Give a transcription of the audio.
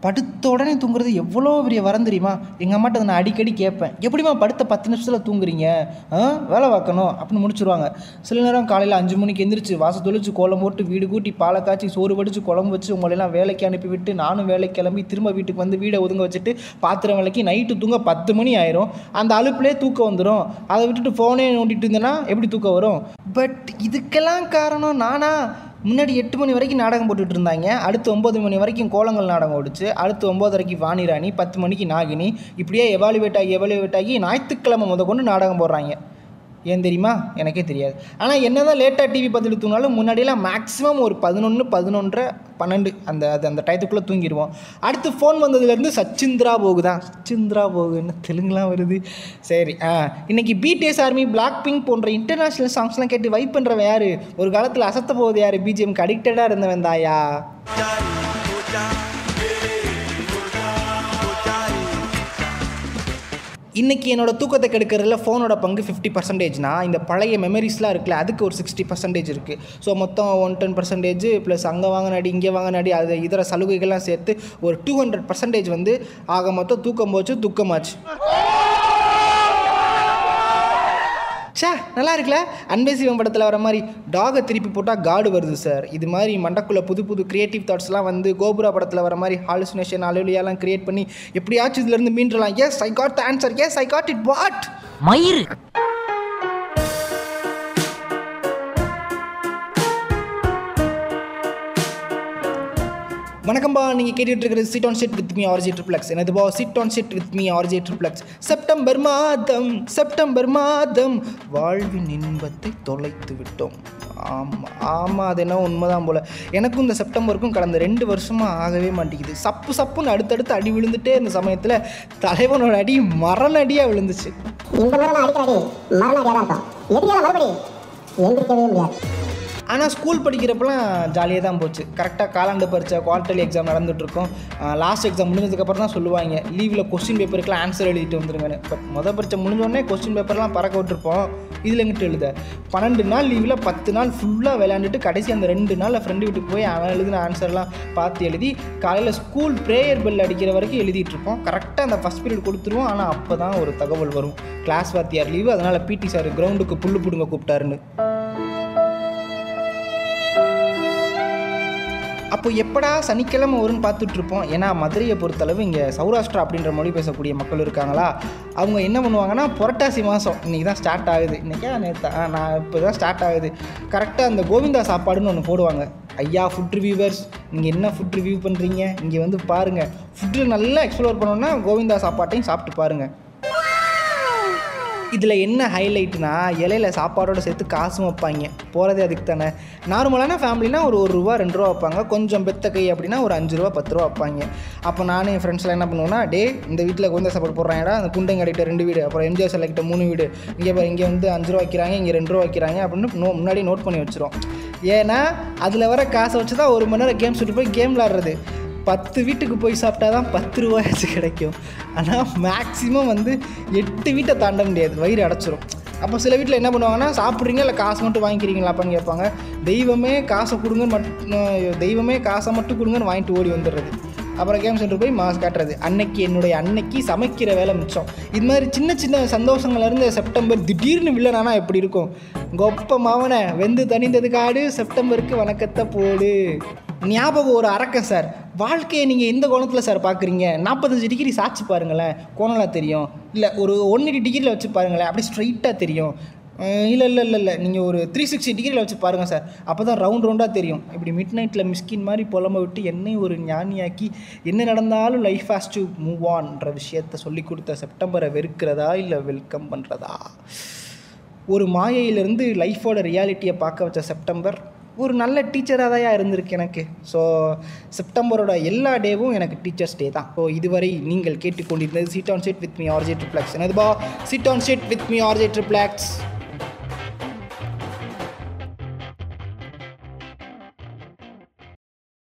படுத்த உடனே தூங்குறது எவ்வளோ பெரிய வரம் தெரியுமா? எங்கள் அம்மாட்ட அதை நான் அடிக்கடி கேட்பேன். எப்படிம்மா படுத்த பத்து நிமிஷத்தில் தூங்குறீங்க? ஆ வேலை பார்க்கணும் அப்படின்னு முடிச்சுருவாங்க. சில நேரம் காலையில் அஞ்சு மணிக்கு எந்திரிச்சு வாச தொழிச்சு கோலம் போட்டு வீடு கூட்டி பாலை காய்ச்சி சோறு வடிச்சு குழம்பு வச்சு உங்களெல்லாம் வேலைக்கு அனுப்பி விட்டு நானும் வேலைக்கு கிளம்பி திரும்ப வீட்டுக்கு வந்து வீடை ஒதுங்க வச்சுட்டு பாத்திரம் விளக்கி நைட்டு தூங்க பத்து மணி ஆயிரும். அந்த அலுப்புலே தூக்கம் வந்துடும் அதை விட்டுட்டு ஃபோனே நோண்டிட்டு இருந்தேன்னா எப்படி தூக்கம் வரும்? பட் இதுக்கெல்லாம் காரணம் நானா? முன்னாடி எட்டு மணி வரைக்கும் நாடகம் போட்டுட்டு இருந்தாங்க. அடுத்து ஒம்பது மணி வரைக்கும் கோலங்கள் நாடகம் ஓடிச்சு. அடுத்து ஒம்போதரைக்கு வாணிராணி பத்து மணிக்கு நாகினி. இப்படியே எவாலுவேட் ஆகி எவாலுவேட் ஆகி ஞாயிற்றுக்கிழமை முத கொண்டு நாடகம் போடுறாங்க. ஏன் தெரியுமா? எனக்கே தெரியாது. ஆனால் என்ன தான் லேட்டாக டிவி பார்த்துட்டு தூங்கினாலும் முன்னாடியெல்லாம் மேக்ஸிமம் ஒரு பதினொன்று பதினொன்றரை பன்னெண்டு அந்த அது அந்த டயத்துக்குள்ளே தூங்கிடுவோம் அடுத்து ஃபோன் வந்ததுலேருந்து சச்சிந்திரா போகுதான் சச்சிந்திரா போகுன்னு தெலுங்குலாம் வருது? சரி ஆ. இன்றைக்கி பிடிஎஸ் ஆர்மி பிளாக் பிங்க் போன்ற இன்டர்நேஷ்னல் சாங்ஸ்லாம் கேட்டு வைப் பண்ணுறவன் யார்? ஒரு காலத்தில் அசத்த போகுது யார்? பிஜிஎம்க்கு அடிக்டடாக இருந்தவன் தாயா? இன்றைக்கி என்னோட தூக்கத்தை கெடுக்கிறதுல ஃபோனோட பங்கு ஃபிஃப்டி பர்சன்டேஜ்னா இந்த பழைய மெமரிஸ்லாம் இருக்குல்ல அதுக்கு ஒரு சிக்ஸ்டி பர்சன்டேஜ் இருக்குது ஸோ மொத்தம் ஒன் டென் பர்சன்டேஜ் ப்ளஸ் அங்கே வாங்கினாடி இங்கே வாங்கினாடி அது இதர சலுகைகள்லாம் சேர்த்து ஒரு டூ ஹண்ட்ரட் பர்சன்டேஜ் வந்து ஆக மொத்தம் தூக்கம் போச்சு துக்கமாச்சு. ஷா நல்லா இருக்குல்ல? அன்பே சிவம் படத்தில் வர மாதிரி டாகை திருப்பி போட்டால் காடு வருது சார் இது மாதிரி மண்டக்குள்ளே புது புது கிரியேட்டிவ் தாட்ஸ்லாம் வந்து கோபுரா படத்தில் வர மாதிரி ஹாலுசினேஷன் அலுவலியாலாம் கிரியேட் பண்ணி எப்படியாச்சும் இதுலேருந்து மீண்டலாம் yes I got the answer yes I got it what மயிறு. வணக்கம்பா நீங்கள் கேட்டுட்டு sit on set with me RJ Triplex எனதுபா sit on set with me RJ Triplex September மாதம் செப்டம்பர் மாதம் வாழ்வின் இன்பத்தை தொலைத்து விட்டோம். ஆமாம் ஆமாம் அது என்ன உண்மைதான் போல். எனக்கும் இந்த செப்டம்பருக்கும் கடந்த ரெண்டு வருஷமாக ஆகவே மாட்டேங்குது. சப்பு சப்புன்னு அடுத்தடுத்து அடி விழுந்துட்டே இருந்த சமயத்தில் தலைவனோட அடி மரணடியாக விழுந்துச்சு. இந்த முறை அடிக்கிற அடி அடியாக தான் இருக்கும் மறுபடி எந்திரிக்கவே முடியாது. ஆனால் ஸ்கூல் படிக்கிறப்பெல்லாம் ஜாலியாக தான் போச்சு. கரெக்டாக காலாண்டு பரீட்சை குவார்டர்லி எக்ஸாம் நடந்துகிட்ருக்கோம் லாஸ்ட் எக்ஸாம் முடிஞ்சதுக்கப்புறம் தான் சொல்லுவாங்க. லீவில் கொஸ்டின் பேப்பருக்குலாம் ஆன்சர் எழுதிட்டு வந்துருங்கன்னு. பட் மொதல் பரீட்சை முடிஞ்சோடனே கொஸ்டின் பேப்பர்லாம் பறக்க விட்டுருப்போம். இதில் எங்கிட்ட எழுத. பன்னெண்டு நாள் லீவில் பத்து நாள் ஃபுல்லாக விளையாண்டுட்டு கடைசி அந்த ரெண்டு நாளில் ஃப்ரெண்டு வீட்டுக்கு போய் அவன் எழுதின ஆன்சர்லாம் பார்த்து எழுதி காலையில் ஸ்கூல் ப்ரேயர் பெல் அடிக்கிற வரைக்கும் எழுதிட்டுருப்போம். கரெக்டாக அந்த ஃபஸ்ட் பீரியட் கொடுத்துருவோம். ஆனால் அப்போ தான் ஒரு தகவல் வரும். கிளாஸ் வாத்தியார் லீவு அதனால் பிடி சார் கிரவுண்டுக்கு புல்லு பிடுங்க கூப்பிட்டாருன்னு. அப்போ எப்படா சனிக்கிழமை வரும்னு பார்த்துட்டு இருப்போம் ஏன்னா மதுரையை பொறுத்தளவு இங்கே சௌராஷ்டிரா அப்படின்ற மொழி பேசக்கூடிய மக்கள் இருக்காங்களா? அவங்க என்ன பண்ணுவாங்கன்னா புரட்டாசி மாதம் இன்றைக்கி தான் ஸ்டார்ட் ஆகுது. இன்றைக்கா நேற்று நான் இப்போ தான் ஸ்டார்ட் ஆகுது. கரெக்டாக அந்த கோவிந்தா சாப்பாடுன்னு ஒன்று போடுவாங்க. ஐயா ஃபுட் ரிவ்யூவர்ஸ் நீங்கள் என்ன ஃபுட் ரிவ்யூ பண்ணுறீங்க இங்கே வந்து பாருங்கள் ஃபுட்டு நல்லா எக்ஸ்ப்ளோர் பண்ணணுன்னா கோவிந்தா சாப்பாட்டையும் சாப்பிட்டு பாருங்கள் இதில் என்ன ஹைலைட்னா இலையில சாப்பாடோட சேர்த்து காசும் வைப்பாங்க. போகிறதே அதுக்கு தானே. நார்மலான ஃபேமிலினா ஒரு ஒரு ரூபா ரெண்டு ரூபா வைப்பாங்க. கொஞ்சம் பெத்த கை அப்படின்னா ஒரு அஞ்சு ரூபா பத்து ரூபா வைப்பாங்க. அப்போ நானும் என் ஃப்ரெண்ட்ஸ்லாம் என்ன பண்ணுவேன்னா டே இந்த வீட்டில் குழந்தை சாப்பாடு போடுறாங்கடா. அந்த குண்டங்கடிட்ட ரெண்டு வீடு. அப்புறம் எம்ஜிஆர் செலக்ட்ட மூணு வீடு. இங்கே இங்கே வந்து அஞ்சு ரூபா வைக்கிறாங்க இங்கே ரெண்டு ரூபா வைக்கிறாங்க அப்படின்னு நோ முன்னாடி நோட் பண்ணி வச்சிரும். ஏன்னா அதில் வர காசை வச்சு தான் ஒரு மணி நேரம் கேம் சுட்டு போய் கேம் விளாட்றது பத்து வீட்டுக்கு போய் சாப்பிட்டா தான் பத்து ரூபாயாச்சும் கிடைக்கும். ஆனால் மேக்ஸிமம் வந்து எட்டு வீட்டை தாண்ட முடியாது. வயிறு அடைச்சிரும். அப்போ சில வீட்டில் என்ன பண்ணுவாங்கன்னா சாப்பிட்றீங்க இல்லை காசு மட்டும் வாங்கிக்கிறீங்களாப்பான்னு கேட்பாங்க. தெய்வமே காசை கொடுங்க மட்டும் தெய்வமே காசை மட்டும் கொடுங்கன்னு வாங்கிட்டு ஓடி வந்துடுறது. அப்புறம் கேம் சென்டர் போய் மாஸ் காட்டுறது. அன்னைக்கு என்னுடைய அன்னைக்கு சமைக்கிற வேலை மிச்சம். இது மாதிரி சின்ன சின்ன சந்தோஷங்கள்லேருந்து செப்டம்பர் திடீர்னு வில்லனானா எப்படி இருக்கும்? கொப்ப மாவனை வெந்து தணிந்தது காடு செப்டம்பருக்கு வணக்கத்தை போடு. ஞாபகம் ஒரு அரக்கம் சார் வாழ்க்கையை நீங்கள் எந்த கோணத்தில் சார் பார்க்குறீங்க? நாற்பத்தஞ்சு டிகிரி சாட்சி பாருங்களேன். கோணலாம் தெரியும். இல்லை ஒரு ஒன் எயிட்டி டிகிரியில் வச்சு பாருங்களேன். அப்படி ஸ்ட்ரைட்டாக தெரியும். இல்லை இல்லை இல்லை இல்லை. நீங்கள் ஒரு த்ரீ சிக்ஸ்டி டிகிரியில் வச்சு பாருங்கள் சார் அப்போ தான் ரவுண்ட் ரவுண்டாக தெரியும். இப்படி மிட் நைட்டில் மிஸ்கின் மாதிரி புலம்ப விட்டு என்னையும் ஒரு ஞானியாக்கி என்ன நடந்தாலும் லைஃப் ஹாஸ் டு மூவ் ஆன்ற விஷயத்த சொல்லி கொடுத்த செப்டம்பரை வெறுக்கிறதா இல்லை வெல்கம் பண்ணுறதா ஒரு மாயையிலேருந்து லைஃபோட ரியாலிட்டியை பார்க்க வச்ச செப்டம்பர் ஒரு நல்ல டீச்சராக தான் இருந்திருக்கு எனக்கு. ஸோ செப்டம்பரோட எல்லா டேவும் எனக்கு டீச்சர்ஸ் டே தான். ஸோ இதுவரை நீங்கள் கேட்டுக்கொண்டிருந்தது seat on seat with me RJ Triplex எனதுபா seat on seat with me RJ Triplex